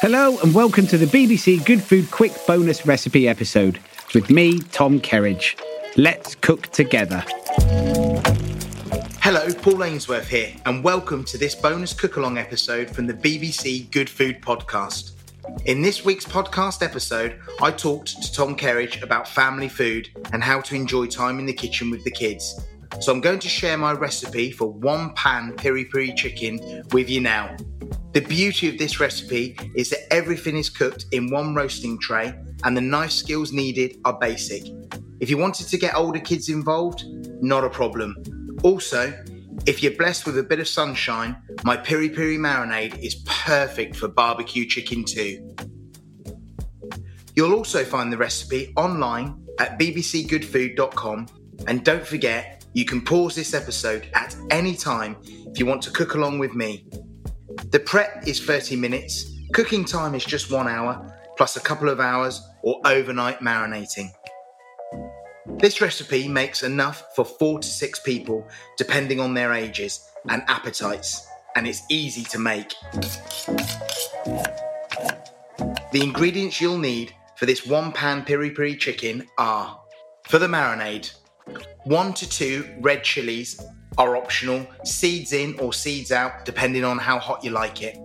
Hello and welcome to the BBC Good Food Quick Bonus Recipe episode with me, Tom Kerridge. Let's cook together. Hello, Paul Ainsworth here, and welcome to this bonus cook along episode from the BBC Good Food Podcast. In this week's podcast episode, I talked to Tom Kerridge about family food and how to enjoy time in the kitchen with the kids. So I'm going to share my recipe for one pan piri piri chicken with you now. The beauty of this recipe is that everything is cooked in one roasting tray and the knife skills needed are basic. If you wanted to get older kids involved, not a problem. Also, if you're blessed with a bit of sunshine, my piri piri marinade is perfect for barbecue chicken too. You'll also find the recipe online at bbcgoodfood.com and don't forget, you can pause this episode at any time if you want to cook along with me. The prep is 30 minutes, cooking time is just one hour, plus a couple of hours or overnight marinating. This recipe makes enough for four to six people, depending on their ages and appetites, and it's easy to make. The ingredients you'll need for this one pan piri piri chicken are for the marinade, one to two red chilies are optional, seeds in or seeds out, depending on how hot you like it.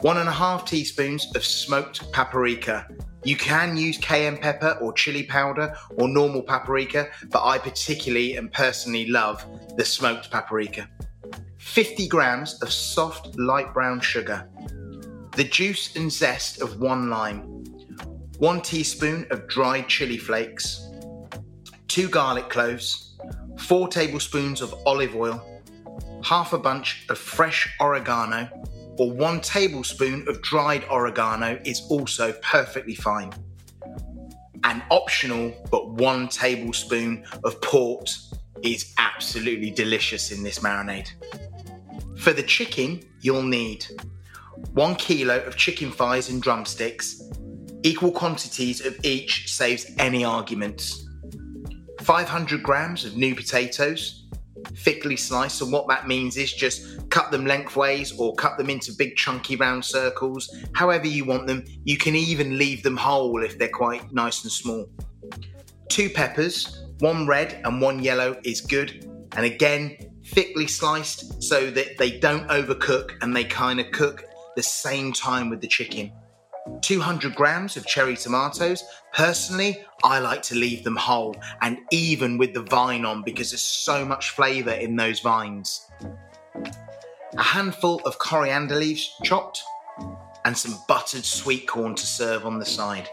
One and a half teaspoons of smoked paprika. You can use cayenne pepper or chili powder or normal paprika, but I particularly and personally love the smoked paprika. 50 grams of soft light brown sugar. The juice and zest of one lime. One teaspoon of dried chili flakes. Two garlic cloves. Four tablespoons of olive oil. Half a bunch of fresh oregano or one tablespoon of dried oregano is also perfectly fine. And optional, but one tablespoon of port is absolutely delicious in this marinade. For the chicken, you'll need one kilo of chicken thighs and drumsticks. Equal quantities of each saves any arguments. 500 grams of new potatoes, thickly sliced. And what that means is just cut them lengthways or cut them into big chunky round circles, however you want them. You can even leave them whole if they're quite nice and small. Two peppers, one red and one yellow is good. And again, thickly sliced so that they don't overcook and they kind of cook the same time with the chicken. 200 grams of cherry tomatoes. Personally, I like to leave them whole and even with the vine on because there's so much flavour in those vines. A handful of coriander leaves chopped, and some buttered sweet corn to serve on the side.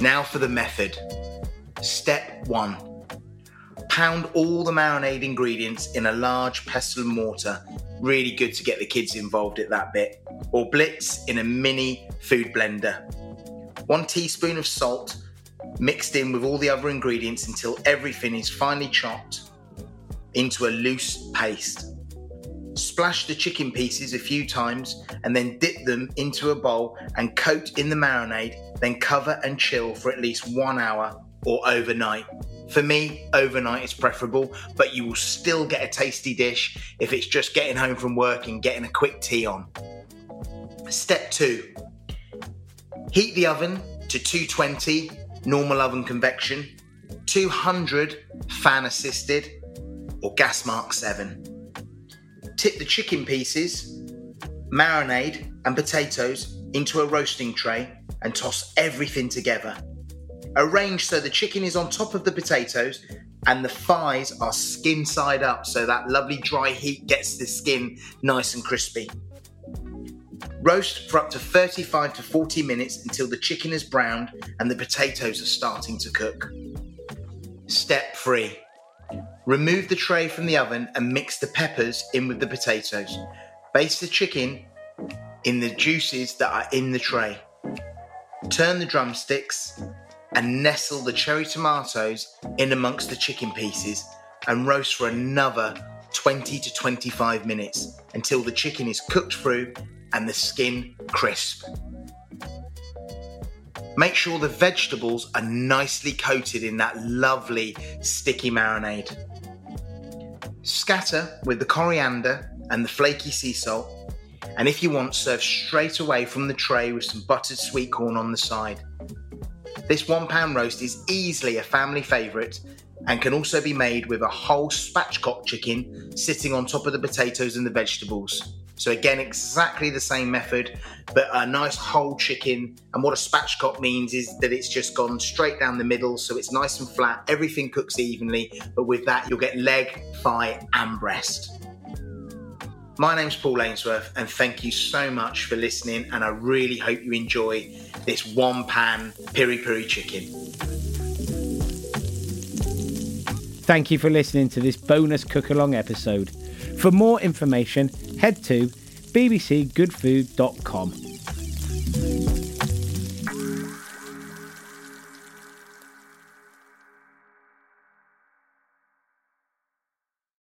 Now for the method. Step one pound all the marinade ingredients in a large pestle and mortar. Really good to get the kids involved at that bit. Or blitz in a mini food blender. 1 teaspoon of salt mixed in with all the other ingredients until everything is finely chopped into a loose paste. Splash the chicken pieces a few times and then dip them into a bowl and coat in the marinade, then cover and chill for at least one hour or overnight. For me, overnight is preferable, but you will still get a tasty dish if it's just getting home from work and getting a quick tea on. Step 2 Heat the oven to 220 normal oven convection, 200 fan assisted, or gas mark 7. Tip the chicken pieces, marinade, and potatoes into a roasting tray and toss everything together. Arrange so the chicken is on top of the potatoes and the thighs are skin side up so that lovely dry heat gets the skin nice and crispy. Roast for up to 35 to 40 minutes until the chicken is browned and the potatoes are starting to cook. Step 3 Remove the tray from the oven and mix the peppers in with the potatoes. Baste the chicken in the juices that are in the tray. Turn the drumsticks and nestle the cherry tomatoes in amongst the chicken pieces and roast for another 20 to 25 minutes until the chicken is cooked through and the skin crisp. Make sure the vegetables are nicely coated in that lovely sticky marinade. Scatter with the coriander and the flaky sea salt, and if you want, serve straight away from the tray with some buttered sweet corn on the side. This one pound roast is easily a family favourite and can also be made with a whole spatchcock chicken sitting on top of the potatoes and the vegetables. So again, exactly the same method, but a nice whole chicken. And what a spatchcock means is that it's just gone straight down the middle, so it's nice and flat. Everything cooks evenly, but with that, you'll get leg, thigh, and breast. My name's Paul Ainsworth, and thank you so much for listening. And I really hope you enjoy this one pan piri piri chicken. Thank you for listening to this bonus cook along episode. For more information, head to bbcgoodfood.com.